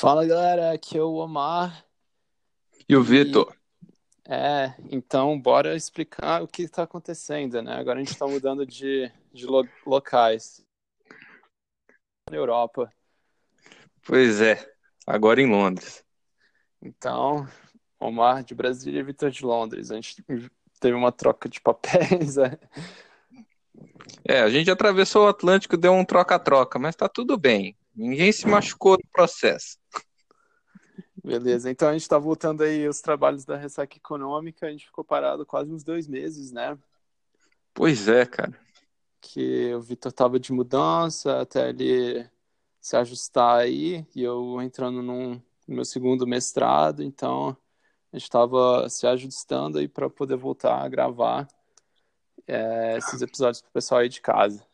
Fala galera, aqui é o Omar. E o Vitor? É, então bora explicar o que está acontecendo, né? Agora a gente está mudando de, de lo- locais na Europa. Pois é, agora em Londres. Então, Omar de Brasília e Vitor de Londres. A gente teve uma troca de papéis. né? É, a gente atravessou o Atlântico, deu um troca-troca, mas tá tudo bem. Ninguém se machucou no processo. Beleza, então a gente está voltando aí os trabalhos da ressaca econômica. A gente ficou parado quase uns dois meses, né? Pois é, cara. que o Vitor tava de mudança até ele se ajustar aí e eu entrando num, no meu segundo mestrado, então a gente estava se ajustando aí para poder voltar a gravar é, esses episódios para o pessoal aí de casa.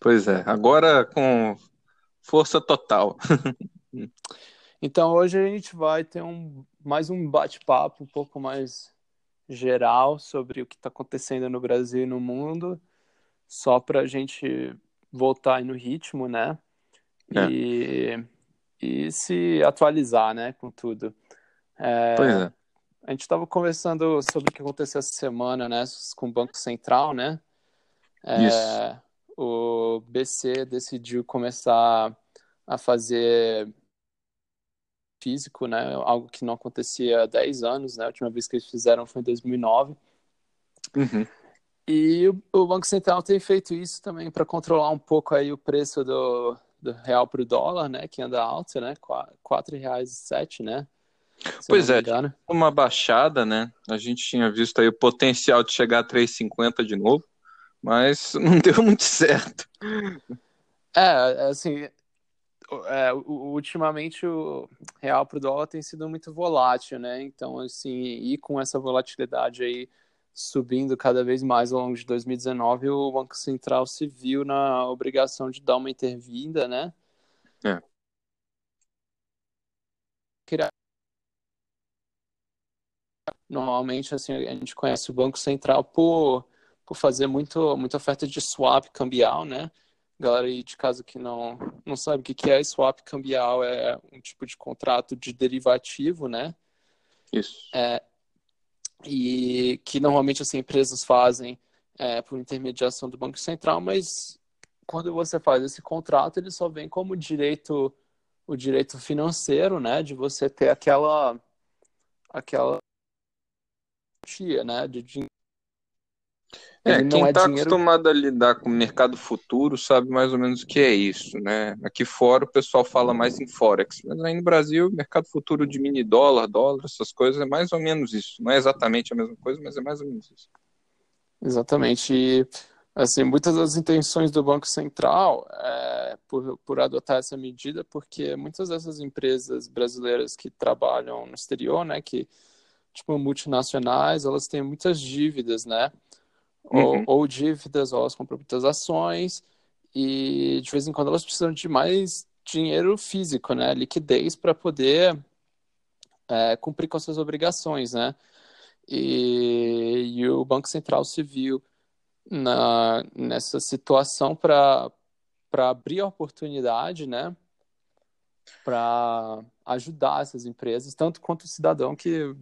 Pois é, agora com força total. Então hoje a gente vai ter um, mais um bate-papo um pouco mais geral sobre o que está acontecendo no Brasil e no mundo, só para a gente voltar aí no ritmo, né? É. E, e se atualizar, né, com tudo. É, Pois é. a gente estava conversando sobre o que aconteceu essa semana, né, com o Banco Central, né? É, Isso. o BC decidiu começar a fazer físico, né? Algo que não acontecia há 10 anos, né? A última vez que eles fizeram foi em 2009. Uhum. E o, Banco Central tem feito isso também para controlar um pouco aí o preço do, do real para o dólar, né? Que anda alto, né? R$ reais e sete, né? Se Pois é, uma baixada, né? A gente tinha visto aí o potencial de chegar a 3,50 de novo, mas não deu muito certo. É, assim, é, ultimamente o real pro dólar tem sido muito volátil, né? Então, assim, e com essa volatilidade aí subindo cada vez mais ao longo de 2019, o Banco Central se viu na obrigação de dar uma intervinda, né? É. Normalmente, assim, a gente conhece o Banco Central por, por fazer muito, muita oferta de swap cambial, né? Galera aí de casa que não, não sabe o que que é swap cambial, é um tipo de contrato de derivativo, né? Isso. E que normalmente assim, empresas fazem é, por intermediação do Banco Central, mas quando você faz esse contrato, ele só vem como direito, o direito financeiro, né? De você ter aquela, aquela quantia, né? De dinheiro. É, Ele quem é está dinheiro acostumado a lidar com o mercado futuro sabe mais ou menos o que é isso, né? Aqui fora o pessoal fala mais em Forex, mas aí no Brasil, mercado futuro de mini dólar, dólar, essas coisas, é mais ou menos isso. Não é exatamente a mesma coisa, mas é mais ou menos isso. Exatamente. E, assim, muitas das intenções do Banco Central é por, por adotar essa medida, porque muitas dessas empresas brasileiras que trabalham no exterior, né, que, tipo, multinacionais, elas têm muitas dívidas, né? Ou, Uhum. ou dívidas, ou elas compram muitas ações, e de vez em quando elas precisam de mais dinheiro físico, né? Liquidez para poder é, cumprir com as suas obrigações, né? E, e o Banco Central se viu na, nessa situação para para abrir a oportunidade, né, para ajudar essas empresas, tanto quanto o cidadão que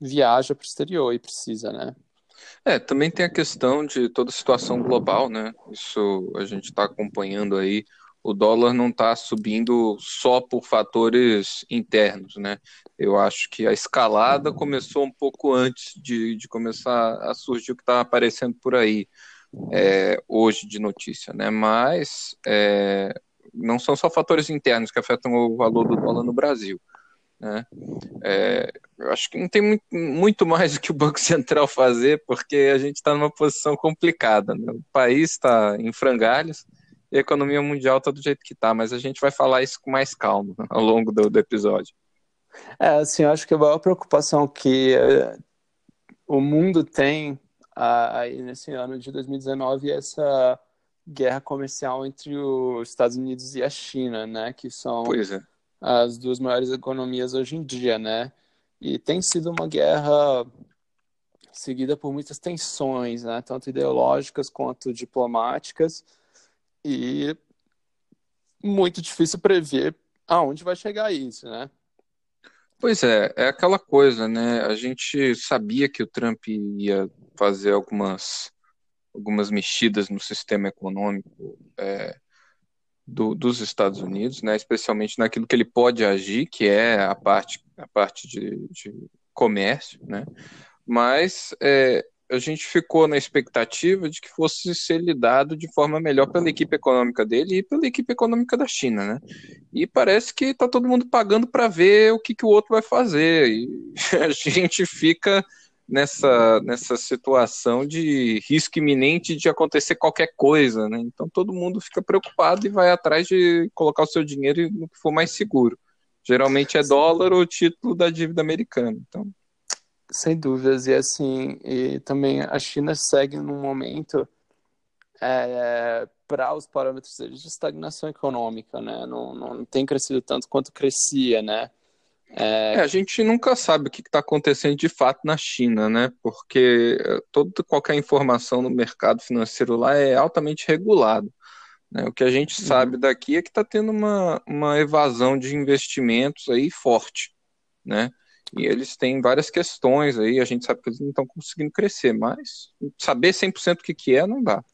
viaja para o exterior e precisa, né? É, também tem a questão de toda a situação global, né? Isso a gente está acompanhando aí. O dólar não está subindo só por fatores internos, né? Eu acho que a escalada começou um pouco antes de, de começar a surgir o que está aparecendo por aí é, hoje de notícia, né? Mas é, não são só fatores internos que afetam o valor do dólar no Brasil, né? É, eu acho que não tem muito, muito mais o que o Banco Central fazer, porque a gente está numa posição complicada, né? O país está em frangalhos e a economia mundial está do jeito que está, mas a gente vai falar isso com mais calma ao longo do, do episódio. É, assim, eu acho que a maior preocupação que eh, o mundo tem aí nesse ano de 2019 é essa guerra comercial entre os Estados Unidos e a China, né? Que são Pois é. As duas maiores economias hoje em dia, né? E tem sido uma guerra seguida por muitas tensões, né? Tanto ideológicas quanto diplomáticas, e muito difícil prever aonde vai chegar isso, né? Pois é, é aquela coisa, né? A gente sabia que o Trump ia fazer algumas, algumas mexidas no sistema econômico é, do, dos Estados Unidos, né? Especialmente naquilo que ele pode agir, que é a parte, a parte de, de comércio, né? Mas é, a gente ficou na expectativa de que fosse ser lidado de forma melhor pela equipe econômica dele e pela equipe econômica da China, né? E parece que está todo mundo pagando para ver o que, que o outro vai fazer. E a gente fica nessa, nessa situação de risco iminente de acontecer qualquer coisa, né? Então todo mundo fica preocupado e vai atrás de colocar o seu dinheiro no que for mais seguro. Geralmente é dólar ou título da dívida americana. Então sem dúvidas, e assim, e também a China segue num momento é, para os parâmetros de estagnação econômica, né? Não, não tem crescido tanto quanto crescia, né? É... É, a gente nunca sabe o que está acontecendo de fato na China, né? Porque eh, toda qualquer informação no mercado financeiro lá é altamente regulado. Né? O que a gente uhum. sabe daqui é que está tendo uma, uma evasão de investimentos aí forte, né? E eles têm várias questões aí, a gente sabe que eles não estão conseguindo crescer, mas saber 100% o que, que é não dá.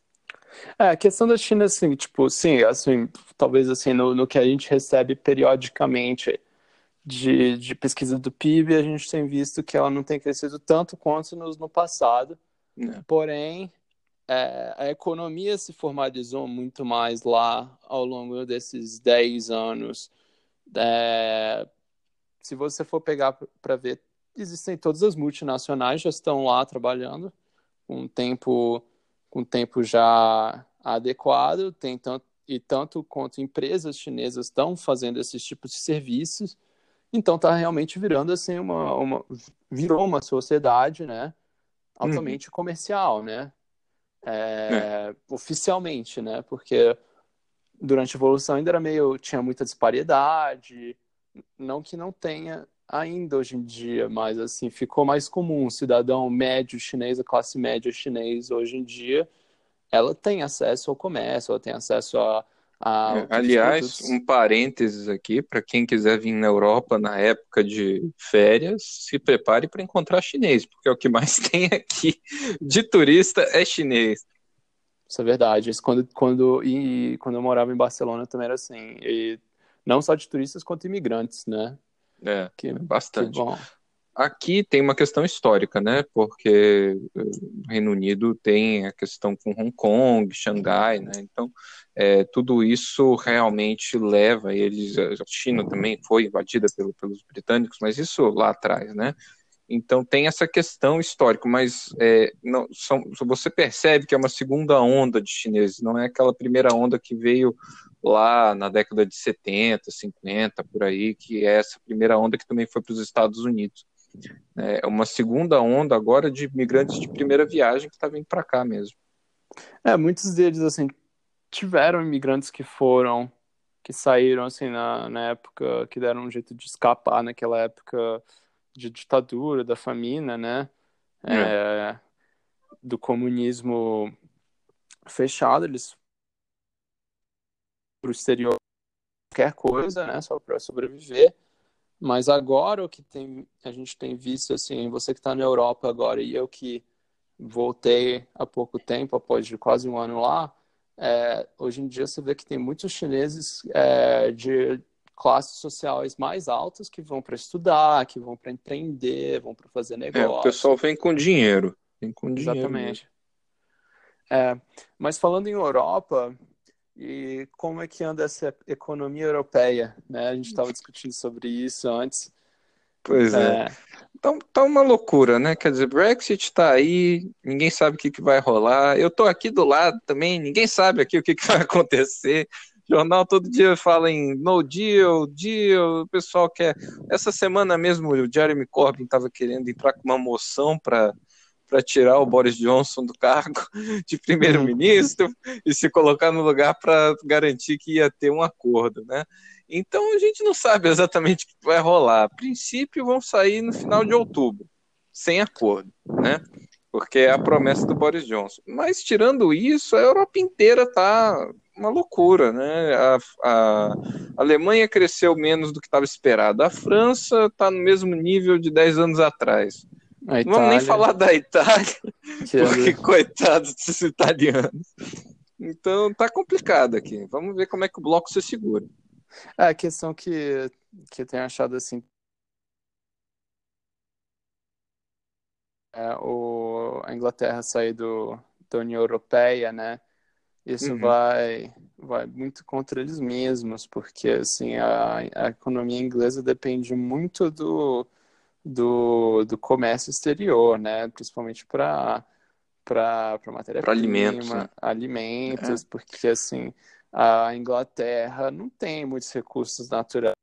É, a questão da China, assim, tipo, sim, assim, talvez assim, no, no que a gente recebe periodicamente de, de pesquisa do PIB, a gente tem visto que ela não tem crescido tanto quanto no, no passado, é. porém, é, a economia se formalizou muito mais lá ao longo desses 10 anos, é, se você for pegar para ver, existem todas as multinacionais já estão lá trabalhando com tempo com tempo já adequado, tem tanto e tanto quanto empresas chinesas estão fazendo esses tipos de serviços, então está realmente virando assim uma, uma virou uma sociedade, né, altamente uhum. comercial, né, é, é. oficialmente, né, porque durante a evolução ainda era meio tinha muita disparidade, não que não tenha ainda hoje em dia, mas assim, ficou mais comum. O cidadão médio chinês, a classe média chinês hoje em dia, ela tem acesso ao comércio, ela tem acesso a. a é, aliás, produtos. um parênteses aqui, para quem quiser vir na Europa na época de férias, se prepare para encontrar chinês, porque é o que mais tem aqui de turista é chinês. Isso é verdade. Isso quando, quando, e, quando eu morava em Barcelona também era assim. E não só de turistas quanto imigrantes, né? É, que, bastante. Que Aqui tem uma questão histórica, né? Porque eh, o Reino Unido tem a questão com Hong Kong, Xangai, né? Então, é, tudo isso realmente leva eles. A China também foi invadida pelo, pelos britânicos, mas isso lá atrás, né? Então tem essa questão histórica, mas é, não, são, você percebe que é uma segunda onda de chineses, não é aquela primeira onda que veio lá na década de 70, 50, por aí, que é essa primeira onda que também foi para os Estados Unidos. É uma segunda onda agora de imigrantes de primeira viagem que está vindo para cá mesmo. É, muitos deles, assim, tiveram imigrantes que foram, que saíram, assim, na, na época, que deram um jeito de escapar naquela época de ditadura, da família, né? É. É, do comunismo fechado, eles para o exterior qualquer coisa, né, só para sobreviver. Mas agora o que tem, a gente tem visto, assim, você que está na Europa agora e eu que voltei há pouco tempo, após de quase um ano lá, é, hoje em dia você vê que tem muitos chineses é, de classes sociais mais altas que vão para estudar, que vão para empreender, vão para fazer negócio. É, o pessoal vem com dinheiro. Vem com dinheiro. Exatamente. É, mas falando em Europa, e como é que anda essa economia europeia? Né? A gente estava discutindo sobre isso antes. Pois é. é. Então tá uma loucura, né? Quer dizer, Brexit está aí, ninguém sabe o que, que vai rolar. Eu estou aqui do lado também, ninguém sabe aqui o que, que vai acontecer. Jornal todo dia fala em no deal, deal, o pessoal quer. Essa semana mesmo o Jeremy Corbyn estava querendo entrar com uma moção para para tirar o Boris Johnson do cargo de primeiro-ministro e se colocar no lugar para garantir que ia ter um acordo, né? Então a gente não sabe exatamente o que vai rolar. A princípio vão sair no final de outubro, sem acordo, né? Porque é a promessa do Boris Johnson. Mas tirando isso, a Europa inteira está uma loucura, né? A, a Alemanha cresceu menos do que estava esperado. A França está no mesmo nível de 10 anos atrás. Não vamos nem falar da Itália, que porque, coitados desses italianos. Então tá complicado aqui. Vamos ver como é que o bloco se segura. É, a questão que, que eu tenho achado assim. É, o, a Inglaterra sair do, da União Europeia, né? Isso uhum. vai, vai muito contra eles mesmos, porque assim, a, a economia inglesa depende muito do, do, do comércio exterior, né? Principalmente para para matéria-prima, alimentos, né? alimentos, é. porque assim a Inglaterra não tem muitos recursos naturais.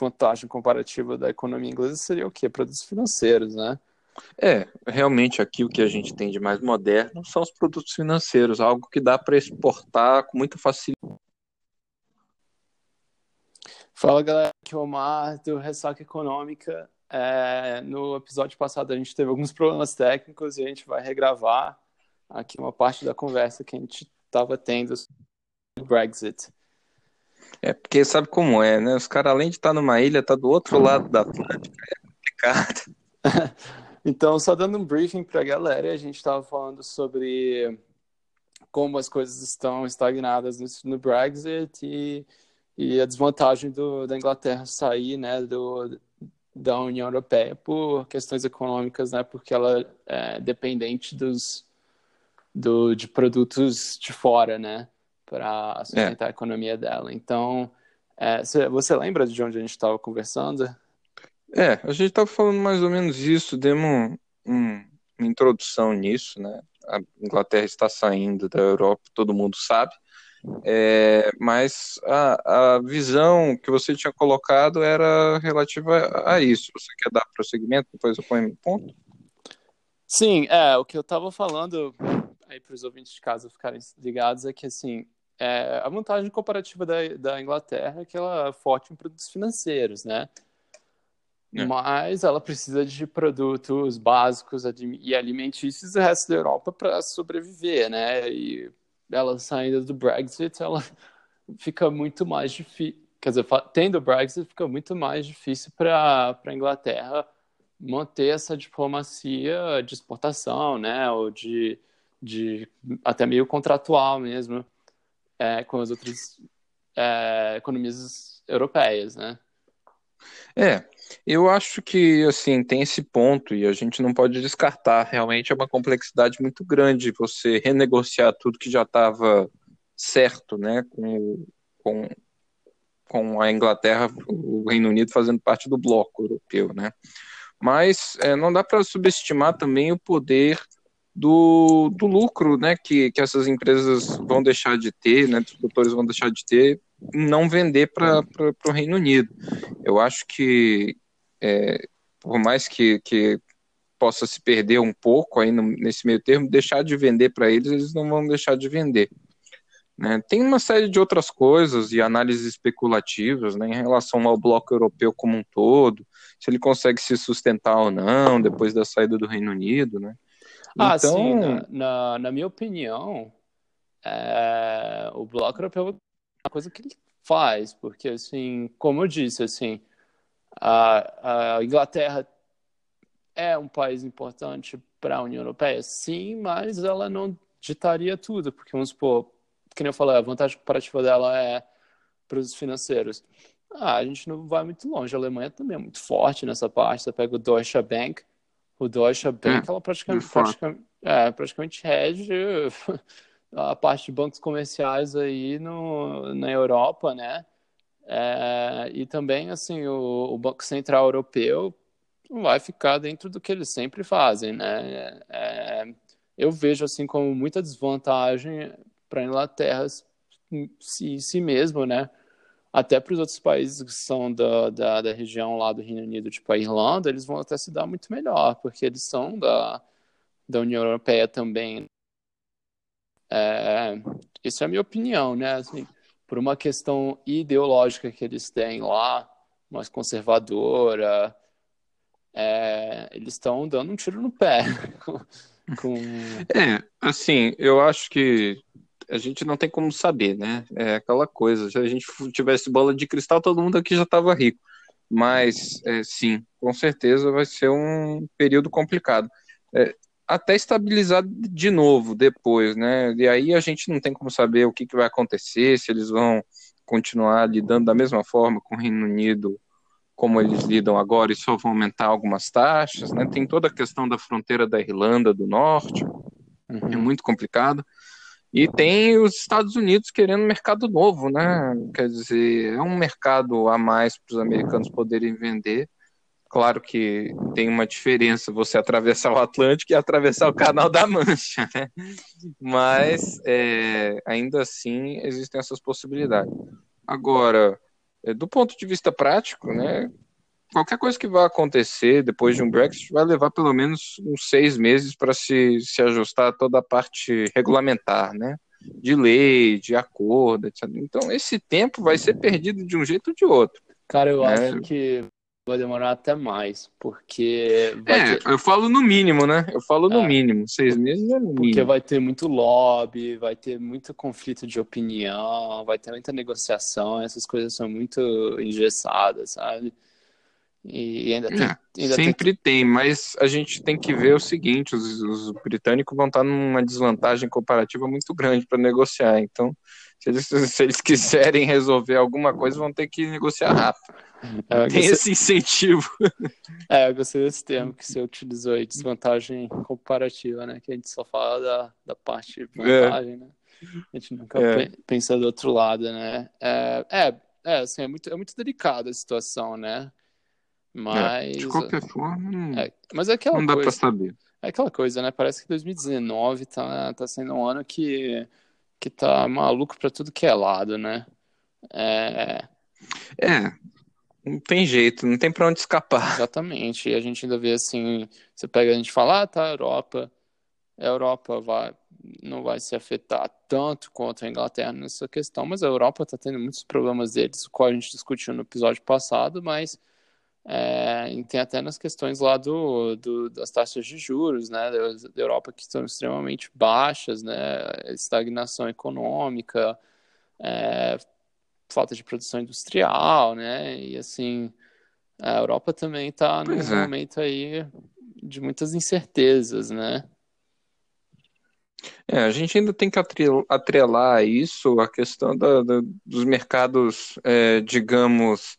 Vantagem comparativa da economia inglesa seria o quê? Produtos financeiros, né? É, realmente aqui o que a gente tem de mais moderno são os produtos financeiros, algo que dá para exportar com muita facilidade. Fala galera, aqui é o Omar do Ressaca Econômica. É, no episódio passado a gente teve alguns problemas técnicos e a gente vai regravar aqui uma parte da conversa que a gente estava tendo sobre o Brexit. É porque sabe como é, né? Os caras, além de estar numa ilha, tá do outro lado da Atlântica. É complicado. Então, só dando um briefing para a galera, a gente estava falando sobre como as coisas estão estagnadas no Brexit e, e a desvantagem do, da Inglaterra sair né, do, da União Europeia por questões econômicas, né, porque ela é dependente dos, do, de produtos de fora, né, para sustentar é. a economia dela. Então, é, você lembra de onde a gente estava conversando? É, a gente estava falando mais ou menos isso, demos um, um, uma introdução nisso, né? A Inglaterra está saindo da Europa, todo mundo sabe, é, mas a, a visão que você tinha colocado era relativa a, isso. Você quer dar prosseguimento? Depois eu ponho no ponto? Sim, é, o que eu estava falando aí para os ouvintes de casa ficarem ligados é que, assim, é, a vantagem comparativa da, da Inglaterra é que ela é forte em produtos financeiros, né? É. Mas ela precisa de produtos básicos e alimentícios do resto da Europa para sobreviver, né? E ela saindo do Brexit, ela fica muito mais difícil. Quer dizer, tendo o Brexit, fica muito mais difícil para a Inglaterra manter essa diplomacia de exportação, né? Ou de, de até meio contratual mesmo é, com as outras é, economias europeias, né? É, eu acho que assim tem esse ponto e a gente não pode descartar. Realmente é uma complexidade muito grande você renegociar tudo que já estava certo, né, com, com, com a Inglaterra, o Reino Unido fazendo parte do bloco europeu, né. Mas é, não dá para subestimar também o poder do, do lucro, né, que, que essas empresas vão deixar de ter, né, os produtores vão deixar de ter não vender para o Reino Unido. Eu acho que, é, por mais que, que possa se perder um pouco aí no, nesse meio termo, deixar de vender para eles, eles não vão deixar de vender. Né? Tem uma série de outras coisas e análises especulativas né, em relação ao bloco europeu como um todo, se ele consegue se sustentar ou não depois da saída do Reino Unido. Né? Ah, então... sim, na, na, na minha opinião, é, o bloco europeu uma coisa que ele faz, porque assim, como eu disse, assim, a, a Inglaterra é um país importante para a União Europeia, sim, mas ela não ditaria tudo, porque vamos supor, que nem eu falei, a vantagem comparativa dela é para os financeiros. Ah, a gente não vai muito longe. A Alemanha também é muito forte nessa parte. Você pega o Deutsche Bank, o Deutsche Bank, é, ela praticamente, praticamente, é, praticamente rege a parte de bancos comerciais aí no, na Europa, né? É, e também, assim, o, o, Banco Central Europeu vai ficar dentro do que eles sempre fazem, né? É, eu vejo, assim, como muita desvantagem para a Inglaterra si, si mesmo, né? Até para os outros países que são da, da, da, região lá do Reino Unido, tipo a Irlanda, eles vão até se dar muito melhor, porque eles são da, da União Europeia também. É, isso é a minha opinião, né? Assim, por uma questão ideológica que eles têm lá, mais conservadora, é, eles estão dando um tiro no pé. com... É, assim, eu acho que a gente não tem como saber, né? É aquela coisa. Se a gente tivesse bola de cristal, todo mundo aqui já estava rico. Mas, é, sim, com certeza vai ser um período complicado. É, até estabilizar de novo depois, né? E aí a gente não tem como saber o que, que vai acontecer, se eles vão continuar lidando da mesma forma com o Reino Unido como eles lidam agora e só vão aumentar algumas taxas, né? Tem toda a questão da fronteira da Irlanda do Norte, uhum. é muito complicado. E tem os Estados Unidos querendo mercado novo, né? Quer dizer, é um mercado a mais para os americanos poderem vender. Claro que tem uma diferença você atravessar o Atlântico e atravessar o Canal da Mancha, né? Mas é, ainda assim existem essas possibilidades. Agora, é, do ponto de vista prático, né? Qualquer coisa que vai acontecer depois de um Brexit vai levar pelo menos uns seis meses para se, se ajustar a toda a parte regulamentar, né? De lei, de acordo, etc. Então, esse tempo vai ser perdido de um jeito ou de outro. Cara, eu né? acho que vai demorar até mais, porque. é, ter... eu falo no mínimo, né? Eu falo no é, mínimo. Seis meses é no mínimo. Porque vai ter muito lobby, vai ter muito conflito de opinião, vai ter muita negociação, essas coisas são muito engessadas, sabe? E ainda tem. É, ainda sempre tem... tem... mas a gente tem que ver o seguinte: os, os britânicos vão estar numa desvantagem comparativa muito grande para negociar. Então, se eles, se eles quiserem resolver alguma coisa, vão ter que negociar rápido. É, Tem esse incentivo. É, eu gostei desse termo que você utilizou aí, desvantagem comparativa, né? Que a gente só fala da, da parte de é. vantagem, é. né? A gente nunca é. pensa do outro lado, né? É, é, é, assim, é muito, é muito delicada a situação, né? Mas. de qualquer forma, é, mas é aquela não dá coisa, pra saber. É aquela coisa, né? Parece que 2019 tá, tá sendo um ano que, que tá maluco pra tudo que é lado, né? É, é não tem jeito, não tem para onde escapar. Exatamente. E a gente ainda vê assim, você pega a gente fala, ah, tá, Europa, a Europa vai, não vai se afetar tanto quanto a Inglaterra nessa questão, mas a Europa está tendo muitos problemas deles, o qual a gente discutiu no episódio passado, mas é, tem até nas questões lá do, do, das taxas de juros, né, da, da Europa que estão extremamente baixas, né, estagnação econômica, é, falta de produção industrial, né? E assim, a Europa também está num é. momento aí de muitas incertezas, né? É, a gente ainda tem que atrelar a isso a questão da, da, dos mercados, é, digamos,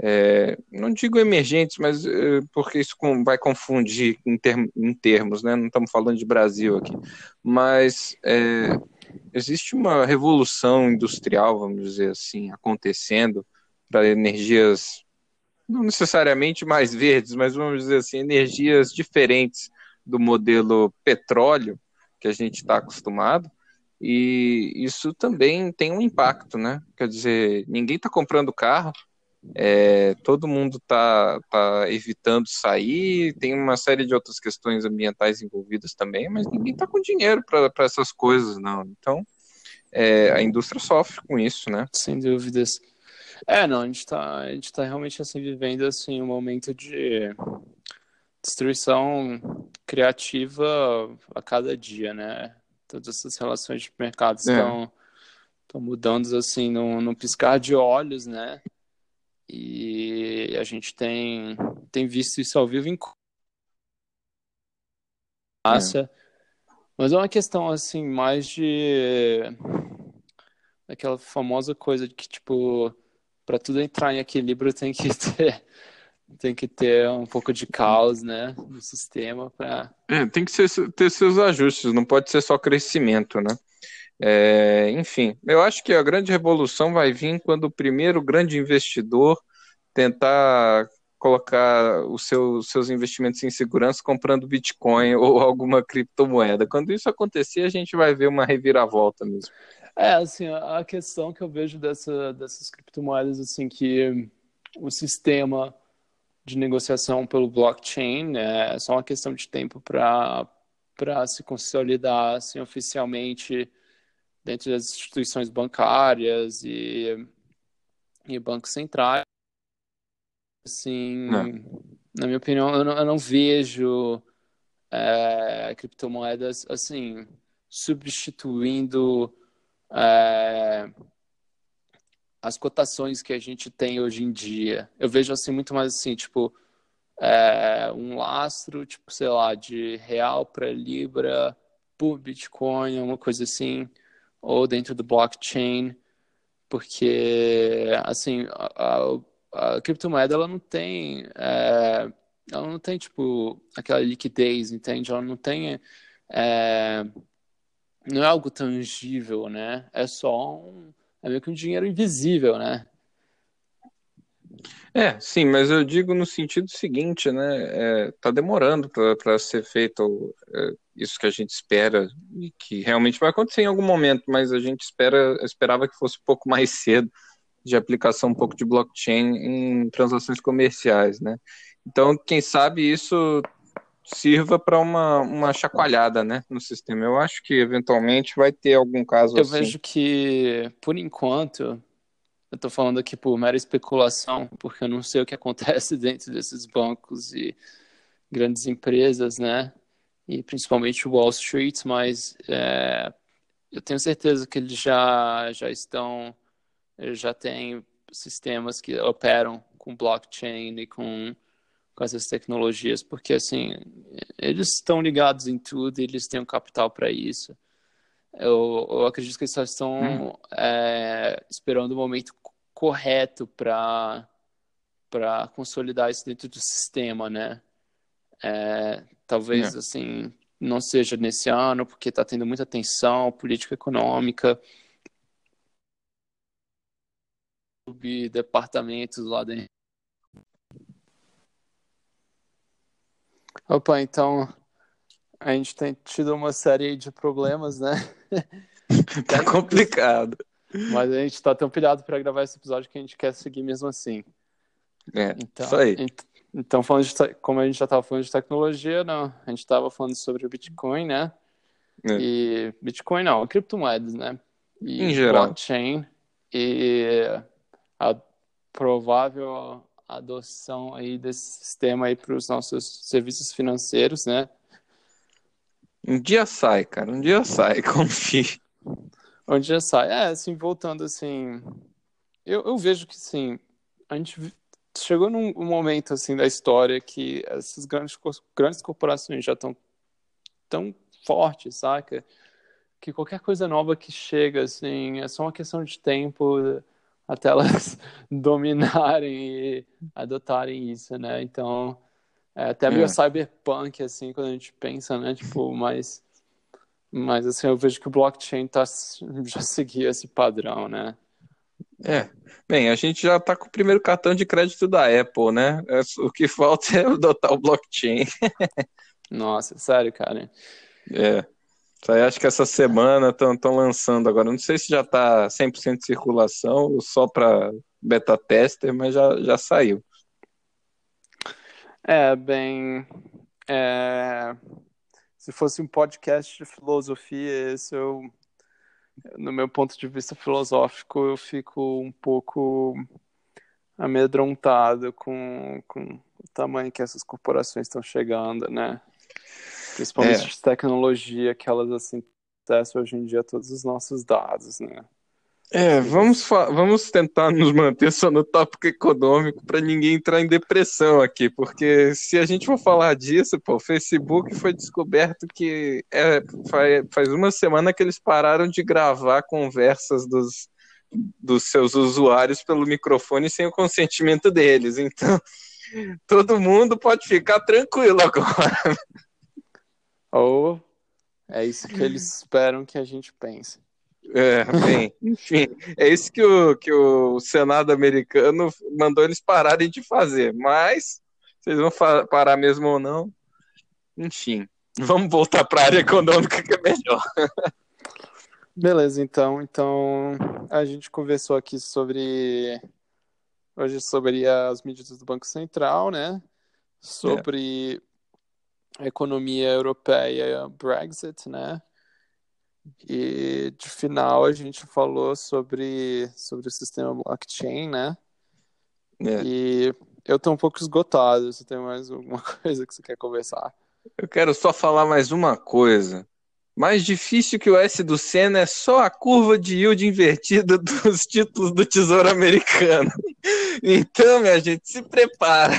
é, não digo emergentes, mas é, porque isso com, vai confundir em, term, em, termos, né? Não estamos falando de Brasil aqui, mas é, existe uma revolução industrial, vamos dizer assim, acontecendo para energias não necessariamente mais verdes, mas vamos dizer assim, energias diferentes do modelo petróleo que a gente está acostumado. E isso também tem um impacto, né? Quer dizer, ninguém está comprando carro, é, todo mundo está tá evitando sair, tem uma série de outras questões ambientais envolvidas também, mas ninguém está com dinheiro para essas coisas, não. Então, é, a indústria sofre com isso, né? Sem dúvidas. É, não, a gente está tá realmente assim, vivendo assim, um momento de destruição criativa a cada dia, né? Todas essas relações de mercado estão, é. estão mudando assim num, num piscar de olhos, né? E a gente tem, tem visto isso ao vivo em Ásia. É. Mas é uma questão assim mais de aquela famosa coisa de que tipo para tudo entrar em equilíbrio tem que ter tem que ter um pouco de caos, né, no sistema para é, tem que ser, ter seus ajustes, não pode ser só crescimento, né? É, enfim, eu acho que a grande revolução vai vir quando o primeiro grande investidor tentar colocar os seus, seus investimentos em segurança comprando Bitcoin ou alguma criptomoeda. Quando isso acontecer, a gente vai ver uma reviravolta mesmo. É, assim, a questão que eu vejo dessa, dessas criptomoedas, assim, que o sistema de negociação pelo blockchain é só uma questão de tempo para se consolidar, assim, oficialmente dentro das instituições bancárias e, e bancos centrais. Assim, é. na minha opinião, eu não, eu não vejo é, criptomoedas assim substituindo é, as cotações que a gente tem hoje em dia. Eu vejo assim muito mais assim, tipo, é, um lastro, tipo, sei lá, de real para libra por Bitcoin, uma coisa assim, ou dentro do blockchain, porque assim, a, a, a criptomoeda ela não tem é, ela não tem tipo aquela liquidez, entende? Ela não tem é, não é algo tangível, né? É só um é meio que um dinheiro invisível, né? É, sim, mas eu digo no sentido seguinte, né? É, tá demorando para ser feito é, isso que a gente espera e que realmente vai acontecer em algum momento, mas a gente espera, esperava que fosse um pouco mais cedo de aplicação um pouco de blockchain em transações comerciais, né? Então, quem sabe isso sirva para uma, uma chacoalhada né, no sistema. Eu acho que eventualmente vai ter algum caso eu assim. Eu vejo que, por enquanto, eu estou falando aqui por mera especulação, porque eu não sei o que acontece dentro desses bancos e grandes empresas, né? E principalmente Wall Street, mas é, eu tenho certeza que eles já, já estão, já têm sistemas que operam com blockchain e com com essas tecnologias, porque assim, eles estão ligados em tudo, eles têm o um capital para isso. Eu, eu, acredito que eles só estão hum. é, esperando o momento correto para para consolidar isso dentro do sistema, né? É, talvez é. assim não seja nesse ano, porque está tendo muita tensão política econômica, departamentos lá dentro Opa, então a gente tem tido uma série de problemas, né? tá complicado. Mas a gente tá tão pilhado para gravar esse episódio que a gente quer seguir mesmo assim. É, então, isso aí. Então, falando de, como a gente já estava falando de tecnologia, não, a gente estava falando sobre o Bitcoin, né? É. E Bitcoin não, criptomoedas, né? E em geral. Blockchain e a provável adoção aí desse sistema aí para os nossos serviços financeiros, né? Um dia sai, cara, um dia sai, confie. Um dia sai. É, assim, voltando assim, eu, eu vejo que sim, a gente chegou num momento assim da história que essas grandes, grandes corporações já estão tão fortes, saca? Que qualquer coisa nova que chega, assim, é só uma questão de tempo até elas dominarem e adotarem isso, né? Então, é até meio é. cyberpunk, assim, quando a gente pensa, né? Tipo, mas, mas assim, eu vejo que o blockchain tá, já seguia esse padrão, né? É, bem, a gente já tá com o primeiro cartão de crédito da Apple, né? É, o que falta é adotar o blockchain. Nossa, sério, cara. É. Acho que essa semana estão lançando agora. Não sei se já está 100% de circulação ou só para beta tester, mas já, já saiu. É, bem. É... Se fosse um podcast de filosofia, esse eu, no meu ponto de vista filosófico, eu fico um pouco amedrontado com, com o tamanho que essas corporações estão chegando, né? Principalmente é. de tecnologia, que elas assim acessam hoje em dia todos os nossos dados, né? É, vamos, vamos tentar nos manter só no tópico econômico para ninguém entrar em depressão aqui, porque se a gente for falar disso, pô, o Facebook foi descoberto que é, faz, faz uma semana que eles pararam de gravar conversas dos, dos seus usuários pelo microfone sem o consentimento deles. Então, todo mundo pode ficar tranquilo agora. Ou é isso que eles esperam que a gente pense. É, bem, enfim, é isso que o, que o Senado americano mandou eles pararem de fazer. Mas, vocês vão parar mesmo ou não, enfim, vamos voltar para a área econômica que é melhor. Beleza, então, então a gente conversou aqui sobre hoje sobre as medidas do Banco Central, né? Sobre é a economia europeia Brexit, né? E de final a gente falou sobre, sobre o sistema blockchain, né? É. E eu tô um pouco esgotado. Você tem mais alguma coisa que você quer conversar? Eu quero só falar mais uma coisa. Mais difícil que o S do Senna é só a curva de yield invertida dos títulos do Tesouro Americano. Então, minha gente, se prepara.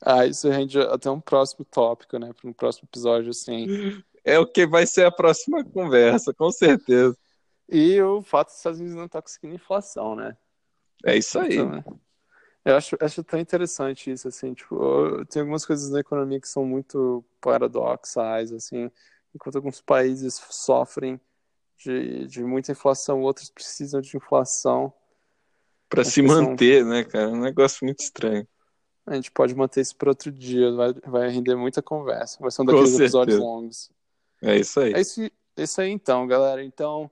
Ah, isso rende até um próximo tópico, né? Para um próximo episódio, assim. É o que vai ser a próxima conversa, com certeza. E o fato dos Estados Unidos não estar tá conseguindo inflação, né? É isso aí. Então, né? Eu acho, acho tão interessante isso, assim, tipo, tem algumas coisas na economia que são muito paradoxais, assim, enquanto alguns países sofrem de, de muita inflação, outros precisam de inflação. Para se manter, são... né, cara? É um negócio muito estranho. A gente pode manter isso para outro dia, vai, vai render muita conversa. Vai ser um daqueles episódios longos. É isso aí. É isso, isso aí então, galera. Então,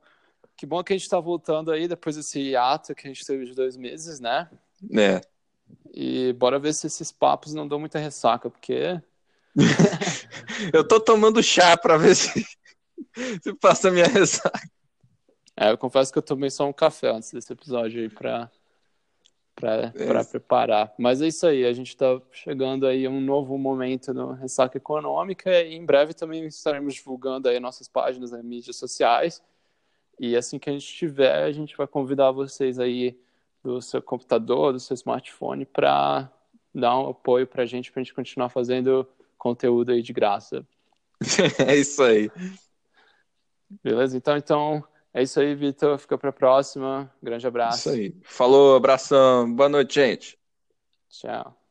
que bom que a gente está voltando aí depois desse ato que a gente teve de dois meses, né? É. E bora ver se esses papos não dão muita ressaca, porque. eu tô tomando chá para ver se, se passa a minha ressaca. É, eu confesso que eu tomei só um café antes desse episódio aí pra, pra, é. preparar. Mas é isso aí, a gente tá chegando aí a um novo momento no Ressaca Econômica e em breve também estaremos divulgando aí nossas páginas nas mídias sociais. E assim que a gente tiver, a gente vai convidar vocês aí do seu computador, do seu smartphone, para dar um apoio para a gente, para a gente continuar fazendo conteúdo aí de graça. é isso aí. Beleza? Então, então é isso aí, Vitor. Fica para a próxima. Grande abraço. Isso aí. Falou, abração. Boa noite, gente. Tchau.